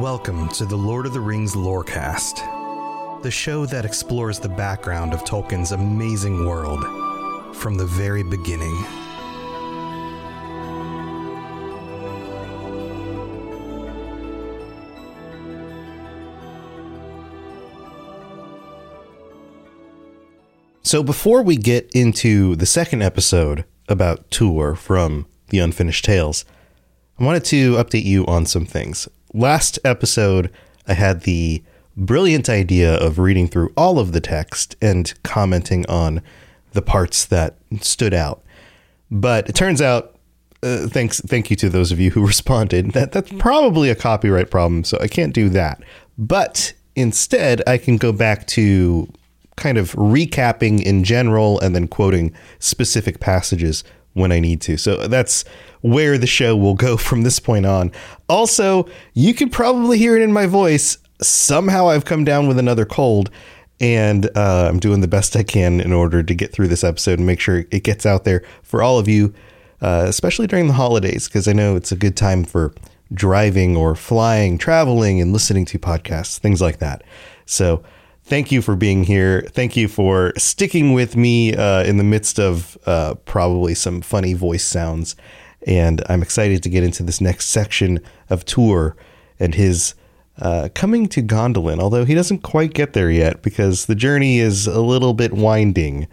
Welcome to the Lord of the Rings Lorecast, the show that explores the background of Tolkien's amazing world from the very beginning. So, before we get into the second episode about Tuor from The Unfinished Tales, I wanted to update you on some things. Last episode, I had the brilliant idea of reading through all of the text and commenting on the parts that stood out. But it turns out, uh, thanks, thank you to those of you who responded, that that's probably a copyright problem, so I can't do that. But instead, I can go back to kind of recapping in general and then quoting specific passages when I need to. So that's where the show will go from this point on. Also, you can probably hear it in my voice. Somehow I've come down with another cold, and uh, I'm doing the best I can in order to get through this episode and make sure it gets out there for all of you, uh, especially during the holidays, because I know it's a good time for driving or flying, traveling, and listening to podcasts, things like that. So, thank you for being here. Thank you for sticking with me uh, in the midst of uh, probably some funny voice sounds. And I'm excited to get into this next section of Tuor and his uh, coming to Gondolin, although he doesn't quite get there yet because the journey is a little bit winding.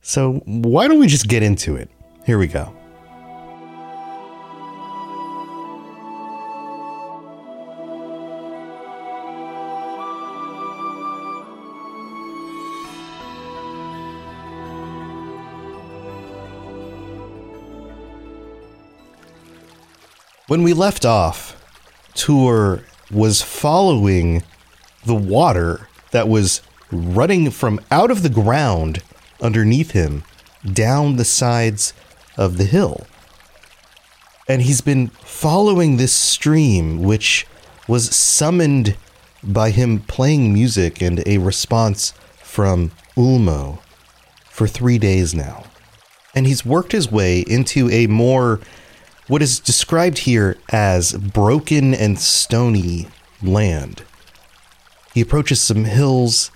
So, why don't we just get into it? Here we go. When we left off, Tuor was following the water that was running from out of the ground underneath him down the sides of the hill. And he's been following this stream, which was summoned by him playing music and a response from Ulmo for three days now. And he's worked his way into a more what is described here as broken and stony land. He approaches some hills,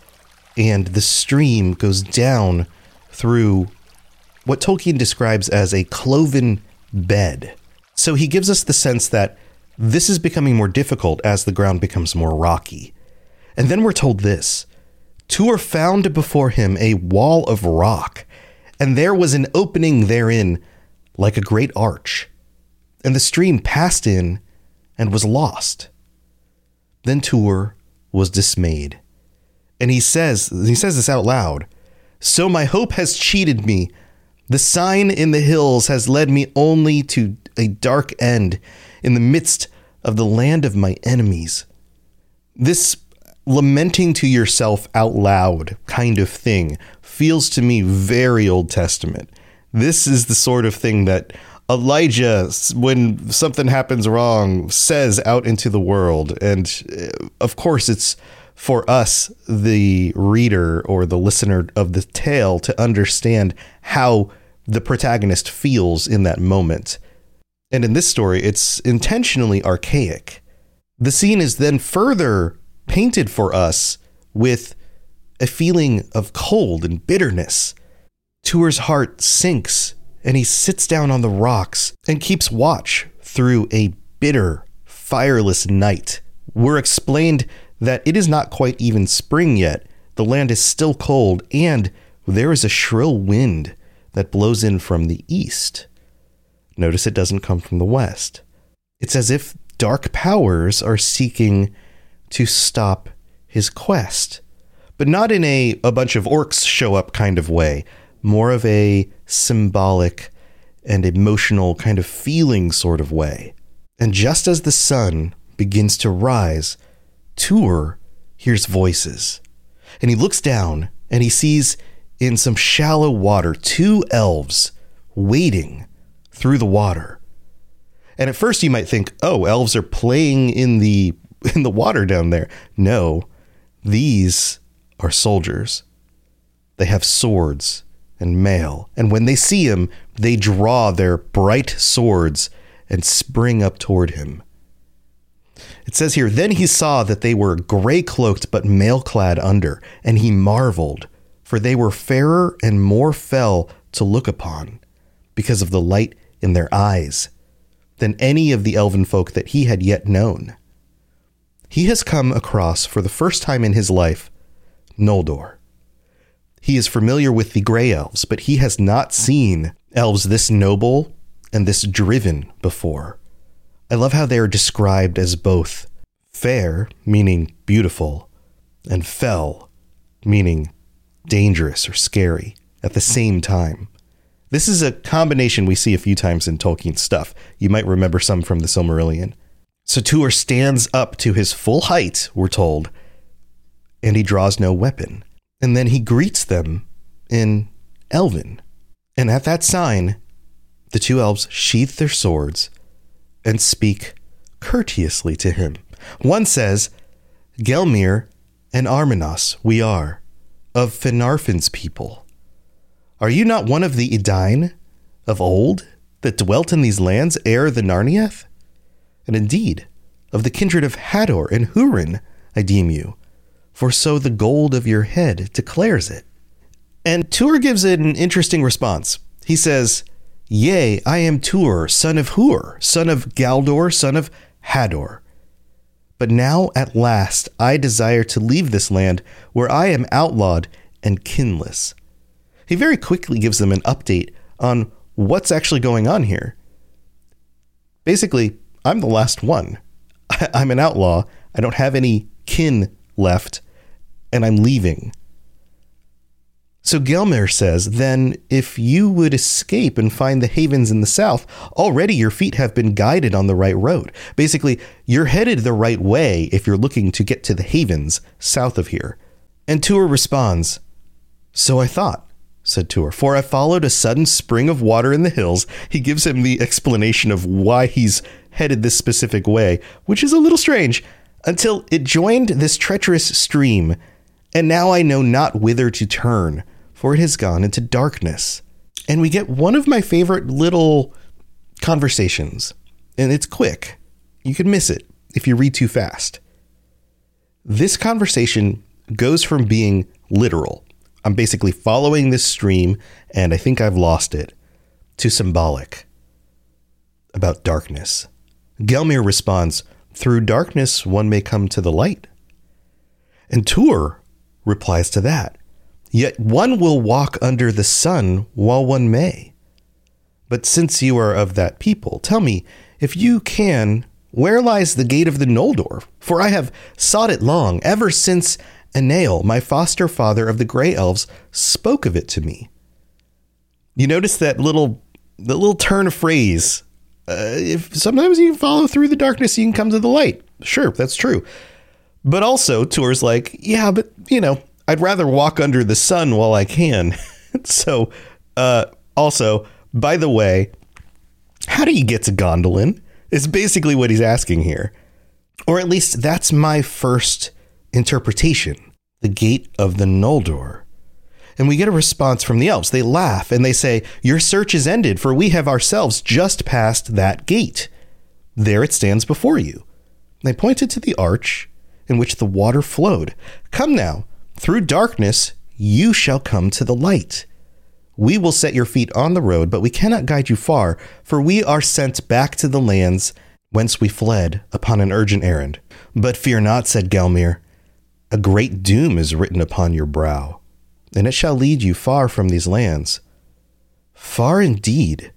and the stream goes down through what Tolkien describes as a cloven bed. So he gives us the sense that this is becoming more difficult as the ground becomes more rocky. And then we're told this Tuor found before him a wall of rock, and there was an opening therein like a great arch and the stream passed in and was lost. Then Tuor was dismayed. And he says, he says this out loud. So my hope has cheated me. The sign in the hills has led me only to a dark end in the midst of the land of my enemies. This lamenting to yourself out loud kind of thing feels to me very Old Testament. This is the sort of thing that Elijah, when something happens wrong, says out into the world. And uh, of course, it's for us, the reader or the listener of the tale, to understand how the protagonist feels in that moment. And in this story, it's intentionally archaic. The scene is then further painted for us with a feeling of cold and bitterness. Tuor's heart sinks and he sits down on the rocks and keeps watch through a bitter, fireless night. We're explained that it is not quite even spring yet. The land is still cold, and there is a shrill wind that blows in from the east. Notice it doesn't come from the west. It's as if dark powers are seeking to stop his quest, but not in a a bunch of orcs show up kind of way more of a symbolic and emotional kind of feeling sort of way. And just as the sun begins to rise, Tuor hears voices. And he looks down and he sees in some shallow water two elves wading through the water. And at first you might think, "Oh, elves are playing in the in the water down there." No. These are soldiers. They have swords and mail, and when they see him, they draw their bright swords and spring up toward him. It says here, Then he saw that they were gray cloaked but mail clad under, and he marveled, for they were fairer and more fell to look upon, because of the light in their eyes, than any of the elven folk that he had yet known. He has come across, for the first time in his life, Noldor. He is familiar with the gray elves, but he has not seen elves this noble and this driven before. I love how they are described as both fair, meaning beautiful, and fell, meaning dangerous or scary at the same time. This is a combination we see a few times in Tolkien stuff. You might remember some from the Silmarillion. So Tuor stands up to his full height, we're told, and he draws no weapon. And then he greets them in Elven. And at that sign, the two elves sheath their swords and speak courteously to him. One says, Gelmir and Arminas we are, of Finarfin's people. Are you not one of the Edain of old that dwelt in these lands ere the Nirnaeth? And indeed, of the kindred of Hador and Hurin, I deem you, for so the gold of your head declares it. And Tuor gives it an interesting response. He says, Yea, I am Tuor, son of Huor, son of Galdor, son of Hador. But now at last I desire to leave this land where I am outlawed and kinless. He very quickly gives them an update on what's actually going on here. Basically, I'm the last one. I'm an outlaw. I don't have any kin left, and I'm leaving. So Gelmir says, then if you would escape and find the havens in the south, already your feet have been guided on the right road. Basically, you're headed the right way if you're looking to get to the havens south of here. And Tuor responds, So I thought, said Tuor, for I followed a sudden spring of water in the hills. He gives him the explanation of why he's headed this specific way, which is a little strange, until it joined this treacherous stream, and now I know not whither to turn for it has gone into darkness. And we get one of my favorite little conversations, and it's quick. You could miss it if you read too fast. This conversation goes from being literal, I'm basically following this stream and I think I've lost it, to symbolic about darkness. Gelmir responds, Through darkness one may come to the light. And Tuor replies to that, Yet one will walk under the sun while one may. But since you are of that people, tell me, if you can, where lies the gate of the Noldor? For I have sought it long, ever since Annael, my foster father of the Grey Elves, spoke of it to me. You notice that little, the little turn of phrase. Uh, if sometimes you follow through the darkness, you can come to the light. Sure, that's true. But also, Tuor's like, yeah, but you know, I'd rather walk under the sun while I can. so, uh, also, by the way, how do you get to Gondolin? Is basically what he's asking here. Or at least that's my first interpretation the gate of the Noldor. And we get a response from the elves. They laugh and they say, Your search is ended, for we have ourselves just passed that gate. There it stands before you. They pointed to the arch in which the water flowed. Come now, through darkness, you shall come to the light. We will set your feet on the road, but we cannot guide you far, for we are sent back to the lands whence we fled upon an urgent errand. But fear not, said Gelmir. A great doom is written upon your brow, and it shall lead you far from these lands. Far indeed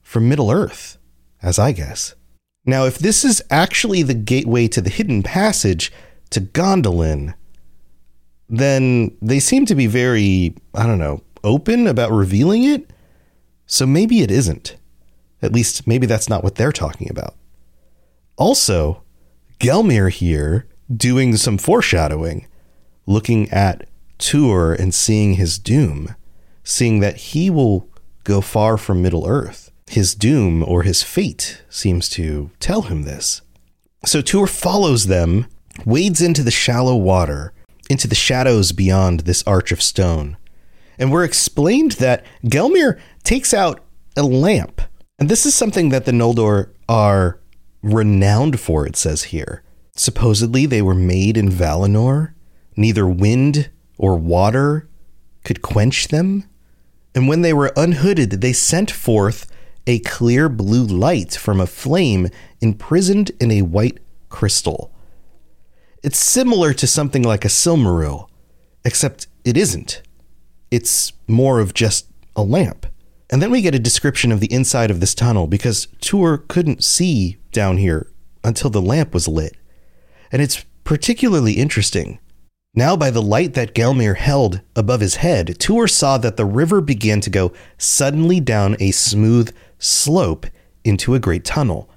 from Middle Earth, as I guess. Now, if this is actually the gateway to the hidden passage to Gondolin, then they seem to be very, I don't know, open about revealing it. So maybe it isn't. At least, maybe that's not what they're talking about. Also, Gelmir here doing some foreshadowing, looking at Tuor and seeing his doom, seeing that he will go far from Middle Earth. His doom or his fate seems to tell him this. So Tuor follows them, wades into the shallow water, into the shadows beyond this arch of stone. And we're explained that Gelmir takes out a lamp. And this is something that the Noldor are renowned for, it says here. Supposedly they were made in Valinor. Neither wind or water could quench them. And when they were unhooded, they sent forth a clear blue light from a flame imprisoned in a white crystal. It's similar to something like a Silmaril, except it isn't. It's more of just a lamp. And then we get a description of the inside of this tunnel because Tuor couldn't see down here until the lamp was lit. And it's particularly interesting. Now, by the light that Gelmir held above his head, Tuor saw that the river began to go suddenly down a smooth slope into a great tunnel.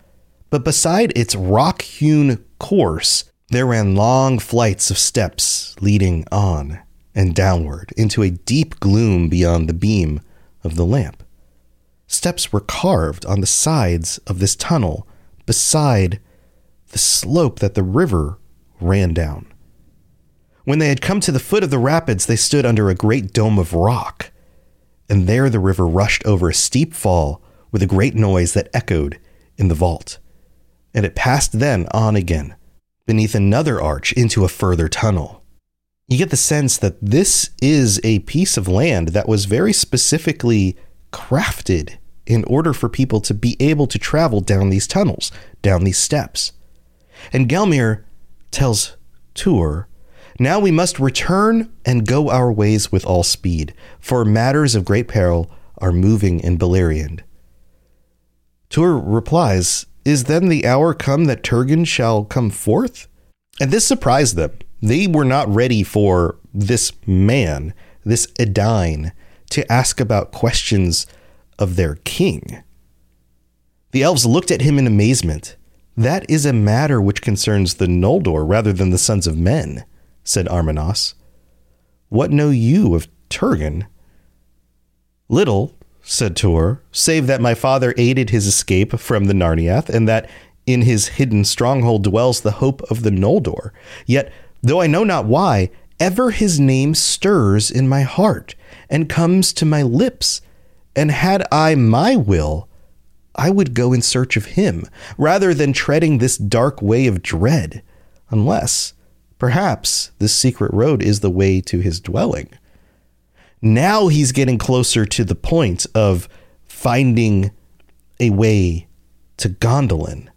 But beside its rock hewn course, there ran long flights of steps leading on and downward into a deep gloom beyond the beam of the lamp. Steps were carved on the sides of this tunnel beside the slope that the river ran down. When they had come to the foot of the rapids, they stood under a great dome of rock, and there the river rushed over a steep fall with a great noise that echoed in the vault. And it passed then on again, beneath another arch into a further tunnel. You get the sense that this is a piece of land that was very specifically crafted in order for people to be able to travel down these tunnels, down these steps. And Gelmir tells Tuor, Now we must return and go our ways with all speed, for matters of great peril are moving in Beleriand. Tuor replies, Is then the hour come that Turgon shall come forth? And this surprised them. They were not ready for this man, this Edain, to ask about questions of their king. The elves looked at him in amazement. That is a matter which concerns the Noldor rather than the sons of men, said Arminas. What know you of Turgon? Little, said Tuor, save that my father aided his escape from the Nirnaeth, and that in his hidden stronghold dwells the hope of the Noldor. Yet, though I know not why, ever his name stirs in my heart and comes to my lips and had I my will, I would go in search of him, rather than treading this dark way of dread, unless, perhaps, this secret road is the way to his dwelling. Now he's getting closer to the point of finding a way to Gondolin.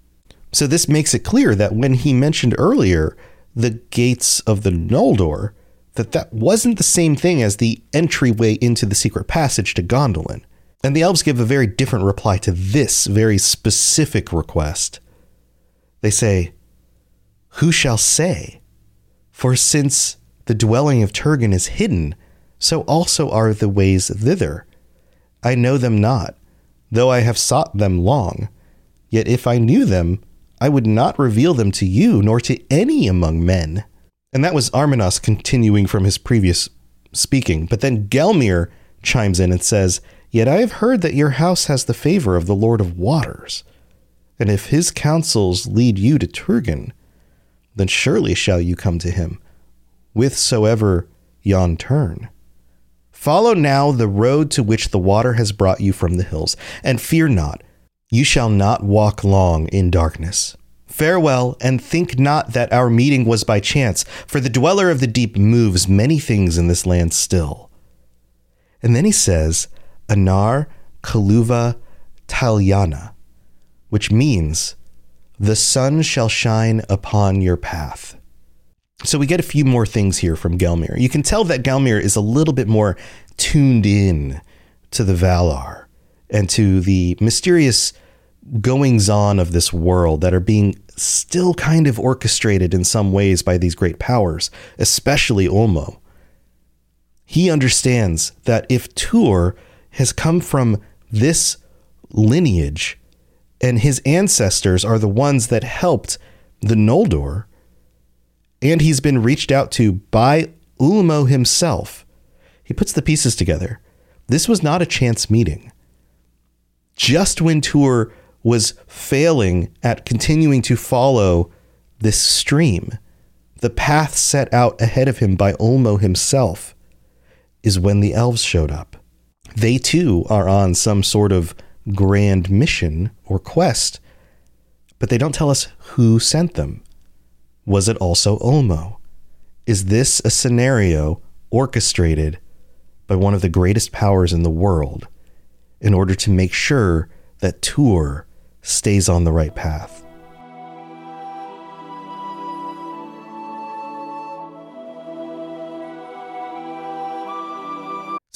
So this makes it clear that when he mentioned earlier the gates of the Noldor, that that wasn't the same thing as the entryway into the secret passage to Gondolin. And the elves give a very different reply to this very specific request. They say, Who shall say? For since the dwelling of Turgon is hidden, so also are the ways thither. I know them not, though I have sought them long. Yet if I knew them, I would not reveal them to you, nor to any among men. And that was Arminas continuing from his previous speaking. But then Gelmir chimes in and says, Yet I have heard that your house has the favor of the Lord of Waters. And if his counsels lead you to Turgon, then surely shall you come to him, whithersoever yon turn. Follow now the road to which the water has brought you from the hills, and fear not, you shall not walk long in darkness. Farewell, and think not that our meeting was by chance, for the dweller of the deep moves many things in this land still. And then he says, Anar Kaluva Tielyanna, which means, the sun shall shine upon your path. So we get a few more things here from Gelmir. You can tell that Gelmir is a little bit more tuned in to the Valar and to the mysterious goings on of this world that are being still kind of orchestrated in some ways by these great powers, especially Ulmo. He understands that if Tuor has come from this lineage, and his ancestors are the ones that helped the Noldor. And he's been reached out to by Ulmo himself. He puts the pieces together. This was not a chance meeting. Just when Tuor was failing at continuing to follow this stream, the path set out ahead of him by Ulmo himself, is when the elves showed up. They too are on some sort of grand mission or quest, but they don't tell us who sent them. Was it also Ulmo? Is this a scenario orchestrated by one of the greatest powers in the world in order to make sure that Tuor stays on the right path?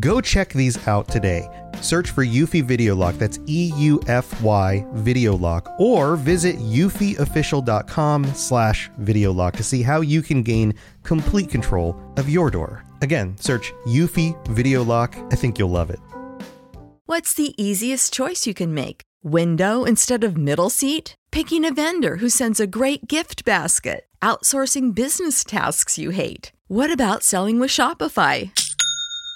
Go check these out today. Search for Eufy Video Lock, that's E U F Y Video Lock, or visit eufyofficial.com slash video lock to see how you can gain complete control of your door. Again, search Eufy Video Lock. I think you'll love it. What's the easiest choice you can make? Window instead of middle seat? Picking a vendor who sends a great gift basket? Outsourcing business tasks you hate? What about selling with Shopify?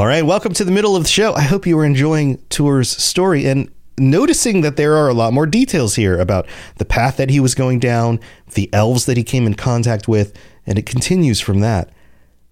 All right, welcome to the middle of the show. I hope you are enjoying Tuor's story and noticing that there are a lot more details here about the path that he was going down, the elves that he came in contact with, and it continues from that.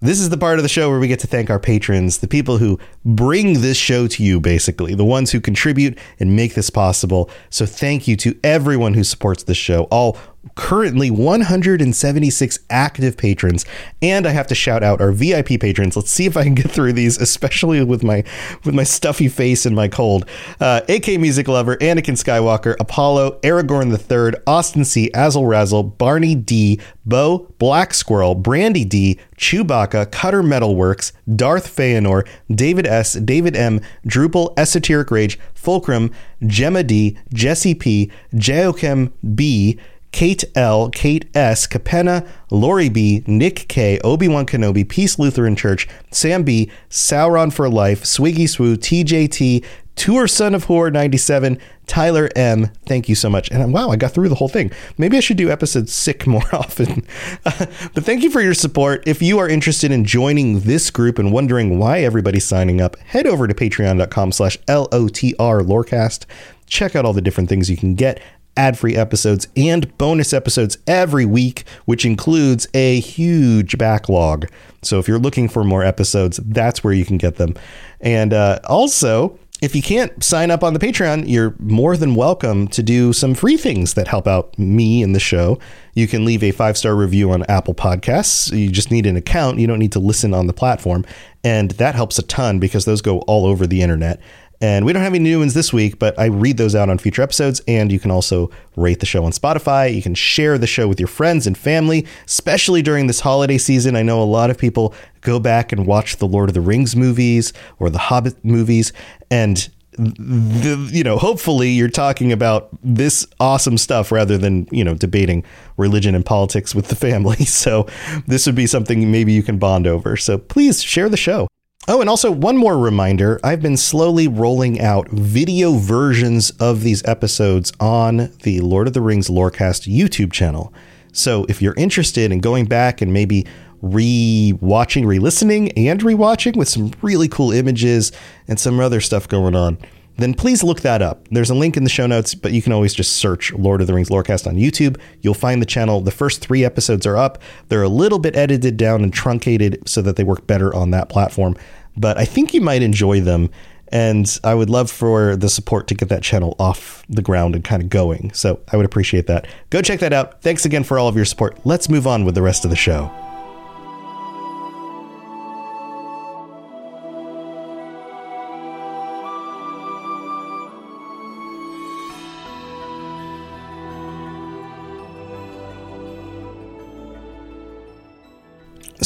This is the part of the show where we get to thank our patrons, the people who bring this show to you, basically, the ones who contribute and make this possible. So, thank you to everyone who supports this show, all currently 176 active patrons and i have to shout out our vip patrons. Let's see if i can get through these especially with my with my stuffy face and my cold. Uh, ak music lover anakin skywalker apollo aragorn the third austin c azel razzle barney d bo black squirrel brandy d chewbacca cutter metalworks darth feanor david s david m drupal esoteric rage fulcrum gemma d jesse p joachim b Kate L, Kate S, Capenna, Lori B, Nick K, Obi Wan Kenobi, Peace Lutheran Church, Sam B, Sauron for Life, Swiggy Swoo, TJT, Tour Son of Horror 97, Tyler M, thank you so much. And um, wow, I got through the whole thing. Maybe I should do episodes sick more often. But thank you for your support. If you are interested in joining this group and wondering why everybody's signing up, head over to patreon.com slash L-O-T-R Lorecast. Check out all the different things you can get ad free episodes and bonus episodes every week, which includes a huge backlog. So if you're looking for more episodes, that's where you can get them. And uh, also, if you can't sign up on the Patreon, you're more than welcome to do some free things that help out me and the show. You can leave a five star review on Apple Podcasts. You just need an account. You don't need to listen on the platform. And that helps a ton because those go all over the internet. And we don't have any new ones this week, but I read those out on future episodes. And you can also rate the show on Spotify. You can share the show with your friends and family, especially during this holiday season. I know a lot of people go back and watch the Lord of the Rings movies or the Hobbit movies. And the, you know, hopefully you're talking about this awesome stuff rather than, you know, debating religion and politics with the family. So this would be something maybe you can bond over. So please share the show. Oh, and also one more reminder I've been slowly rolling out video versions of these episodes on the Lord of the Rings Lorecast YouTube channel. So if you're interested in going back and maybe re-watching, re-listening, and re-watching with some really cool images and some other stuff going on, then please look that up. There's a link in the show notes, but you can always just search Lord of the Rings Lorecast on YouTube. You'll find the channel. The first three episodes are up. They're a little bit edited down and truncated so that they work better on that platform but I think you might enjoy them. And I would love for the support to get that channel off the ground and kind of going. So I would appreciate that. Go check that out. Thanks again for all of your support. Let's move on with the rest of the show.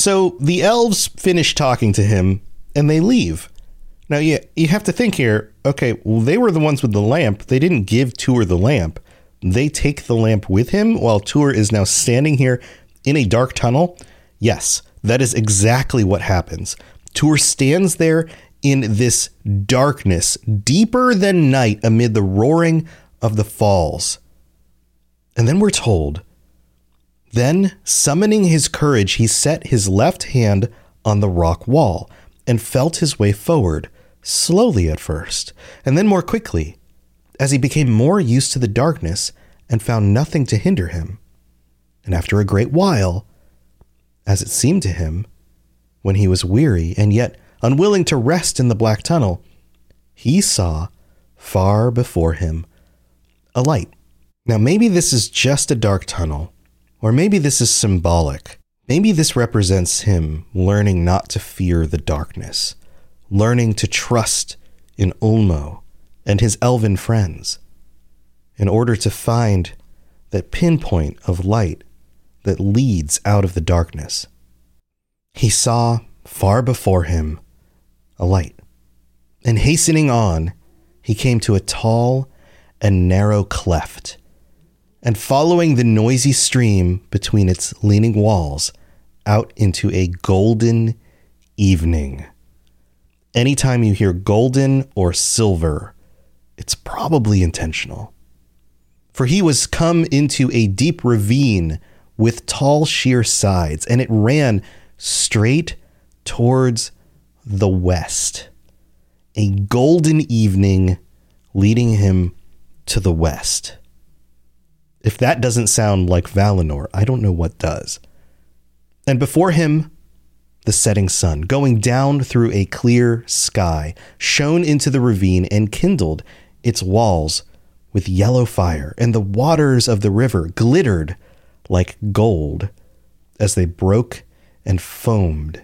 So the elves finish talking to him and they leave. Now, you, you have to think here okay, well, they were the ones with the lamp. They didn't give Tuor the lamp. They take the lamp with him while Tuor is now standing here in a dark tunnel. Yes, that is exactly what happens. Tuor stands there in this darkness, deeper than night, amid the roaring of the falls. And then we're told, then, summoning his courage, he set his left hand on the rock wall and felt his way forward, slowly at first, and then more quickly, as he became more used to the darkness and found nothing to hinder him. And after a great while, as it seemed to him, when he was weary and yet unwilling to rest in the black tunnel, he saw far before him a light. Now, maybe this is just a dark tunnel, or maybe this is symbolic Maybe this represents him learning not to fear the darkness, learning to trust in Ulmo and his elven friends in order to find that pinpoint of light that leads out of the darkness. He saw far before him a light, and hastening on, he came to a tall and narrow cleft and following the noisy stream between its leaning walls out into a golden evening. Anytime you hear golden or silver, it's probably intentional. For he was come into a deep ravine with tall, sheer sides, and it ran straight towards the west. A golden evening leading him to the west. If that doesn't sound like Valinor, I don't know what does. And before him, the setting sun, going down through a clear sky, shone into the ravine and kindled its walls with yellow fire, and the waters of the river glittered like gold as they broke and foamed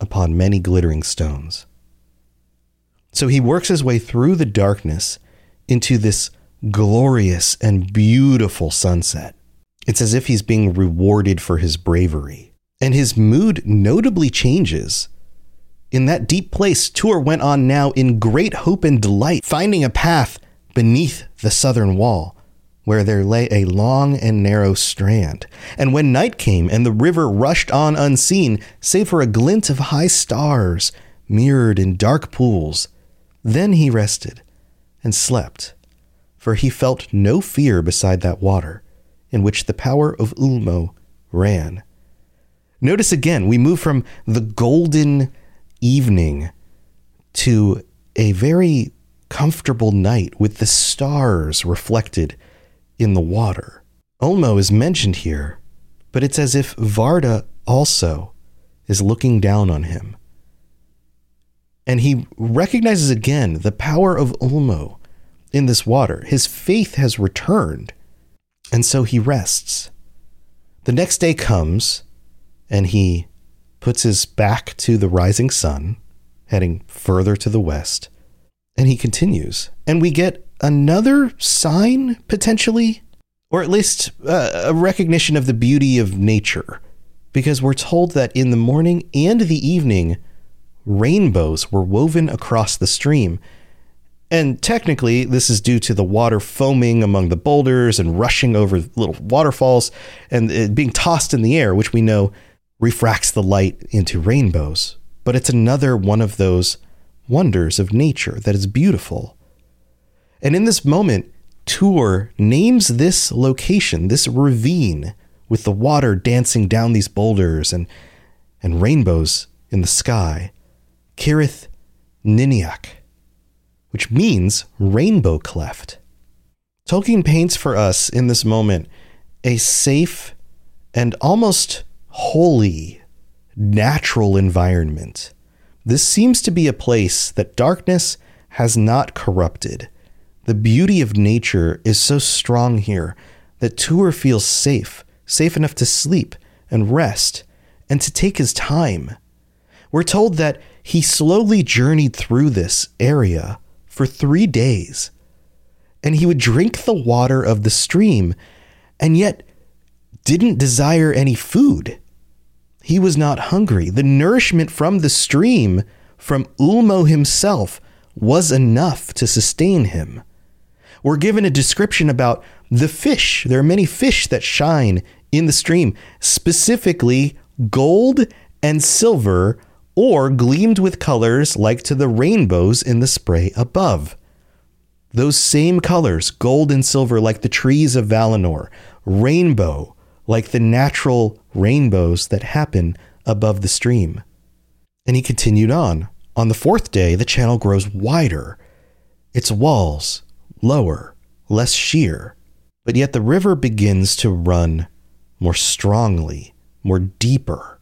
upon many glittering stones. So he works his way through the darkness into this glorious and beautiful sunset. It's as if he's being rewarded for his bravery. And his mood notably changes. In that deep place, Tuor went on now in great hope and delight, finding a path beneath the southern wall, where there lay a long and narrow strand. And when night came and the river rushed on unseen, save for a glint of high stars mirrored in dark pools, then he rested and slept for he felt no fear beside that water, in which the power of Ulmo ran. Notice again, we move from the golden evening to a very comfortable night with the stars reflected in the water. Ulmo is mentioned here, but it's as if Varda also is looking down on him. And he recognizes again the power of Ulmo in this water. His faith has returned, and so he rests. The next day comes, and he puts his back to the rising sun, heading further to the west, and he continues. And we get another sign, potentially, or at least uh, a recognition of the beauty of nature, because we're told that in the morning and the evening, rainbows were woven across the stream. And technically, this is due to the water foaming among the boulders and rushing over little waterfalls and being tossed in the air, which we know refracts the light into rainbows. But it's another one of those wonders of nature that is beautiful. And in this moment, Tuor names this location, this ravine, with the water dancing down these boulders and, and rainbows in the sky, Cirith Ninniach, which means rainbow cleft. Tolkien paints for us in this moment a safe and almost holy, natural environment this seems to be a place that darkness has not corrupted. The beauty of nature is so strong here that Tuor feels safe, safe enough to sleep and rest and to take his time. We're told that he slowly journeyed through this area for three days, and he would drink the water of the stream and yet didn't desire any food. He was not hungry. The nourishment from the stream, from Ulmo himself, was enough to sustain him. We're given a description about the fish. There are many fish that shine in the stream, specifically gold and silver, or gleamed with colors like to the rainbows in the spray above. Those same colors, gold and silver, like the trees of Valinor, rainbow, like the natural rainbows that happen above the stream. And he continued on. On the fourth day, the channel grows wider, its walls lower, less sheer, but yet the river begins to run more strongly, more deeper.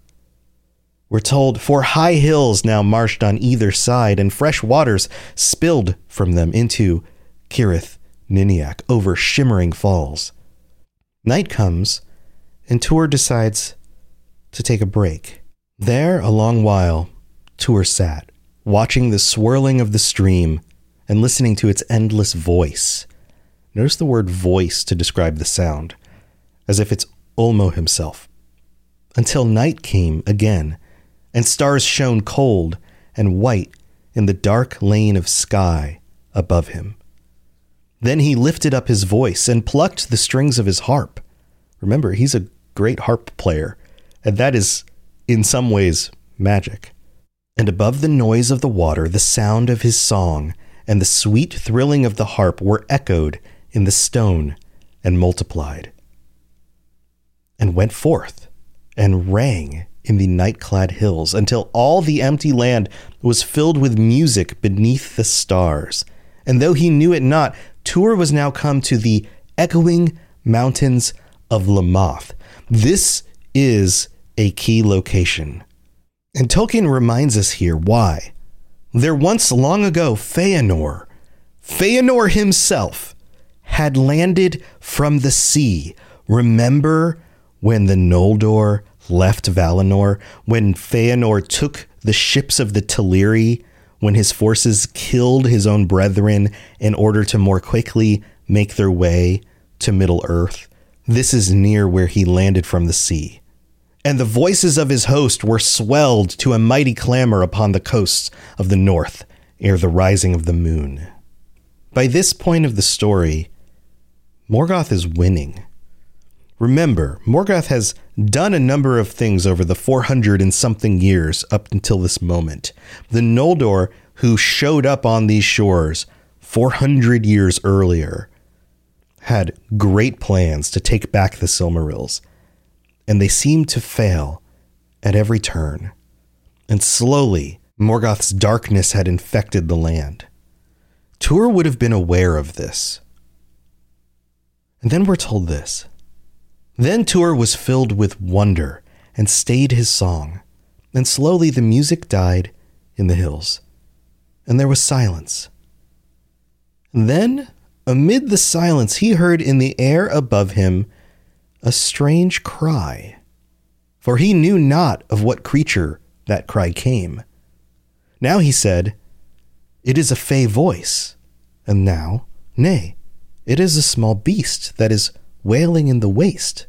We're told four high hills now marched on either side, and fresh waters spilled from them into Cirith Ninniach over shimmering falls. Night comes, and Tuor decides to take a break. There, a long while, Tuor sat, watching the swirling of the stream and listening to its endless voice. Notice the word voice to describe the sound, as if it's Ulmo himself. Until night came again, and stars shone cold and white in the dark lane of sky above him. Then he lifted up his voice and plucked the strings of his harp. Remember, he's a great harp player, and that is, in some ways, magic. And above the noise of the water, the sound of his song and the sweet thrilling of the harp were echoed in the stone and multiplied, and went forth and rang in the night clad hills until all the empty land was filled with music beneath the stars. And though he knew it not, Tuor was now come to the echoing mountains of Lammoth, this is a key location. And Tolkien reminds us here why. There once long ago, Feanor, Feanor himself, had landed from the sea. Remember when the Noldor left Valinor, when Feanor took the ships of the Teleri, when his forces killed his own brethren in order to more quickly make their way to Middle Earth? This is near where he landed from the sea. And the voices of his host were swelled to a mighty clamor upon the coasts of the north ere the rising of the moon. By this point of the story, Morgoth is winning. Remember, Morgoth has done a number of things over the 400 and something years up until this moment. The Noldor, who showed up on these shores 400 years earlier, had great plans to take back the Silmarils, and they seemed to fail at every turn. And slowly, Morgoth's darkness had infected the land. Tuor would have been aware of this. And then we're told this. Then Tuor was filled with wonder and stayed his song. And slowly the music died in the hills, and there was silence. And then, amid the silence, he heard in the air above him a strange cry, for he knew not of what creature that cry came. Now he said, It is a fey voice. And now, nay, it is a small beast that is wailing in the waste.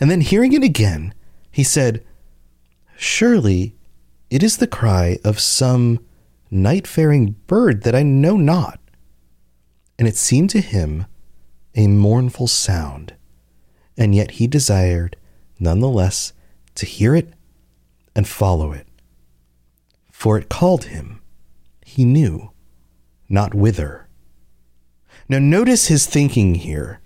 And then hearing it again, he said, Surely it is the cry of some night faring bird that I know not. And it seemed to him a mournful sound, and yet he desired none the less to hear it and follow it. For it called him, he knew not whither. Now, notice his thinking here.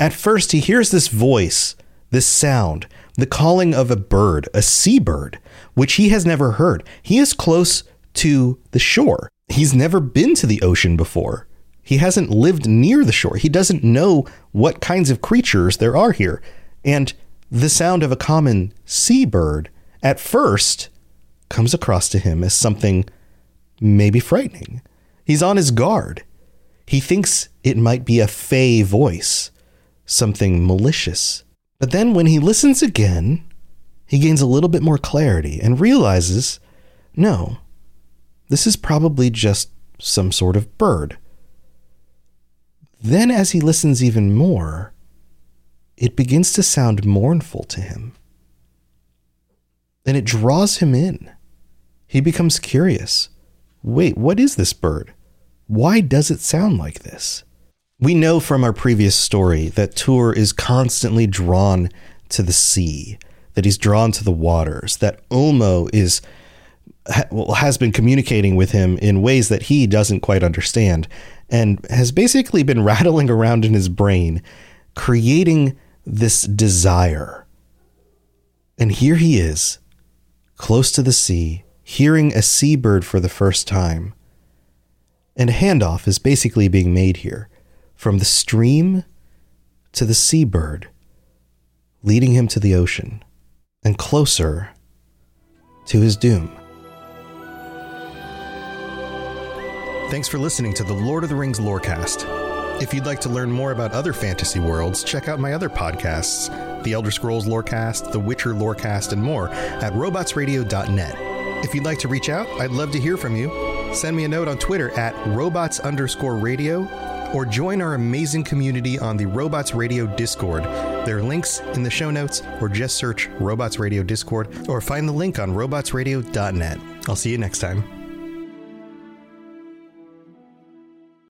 At first, he hears this voice, this sound, the calling of a bird, a seabird, which he has never heard. He is close to the shore. He's never been to the ocean before. He hasn't lived near the shore. He doesn't know what kinds of creatures there are here. And the sound of a common seabird at first comes across to him as something maybe frightening. He's on his guard. He thinks it might be a fey voice, something malicious. But then when he listens again, he gains a little bit more clarity and realizes no, this is probably just some sort of bird. Then, as he listens even more, it begins to sound mournful to him. And it draws him in. He becomes curious. Wait, what is this bird? Why does it sound like this? We know from our previous story that Tuor is constantly drawn to the sea, that he's drawn to the waters, that Ulmo is has been communicating with him in ways that he doesn't quite understand and has basically been rattling around in his brain, creating this desire. And here he is, close to the sea, hearing a seabird for the first time, and a handoff is basically being made here from the stream to the seabird, leading him to the ocean and closer to his doom. Thanks for listening to the Lord of the Rings Lorecast. If you'd like to learn more about other fantasy worlds, check out my other podcasts, The Elder Scrolls Lorecast, The Witcher Lorecast, and more at robotsradio.net. If you'd like to reach out, I'd love to hear from you send me a note on Twitter at robots underscore radio or join our amazing community on the Robots Radio Discord. There are links in the show notes, or just search Robots Radio Discord, or find the link on robotsradio.net. I'll see you next time.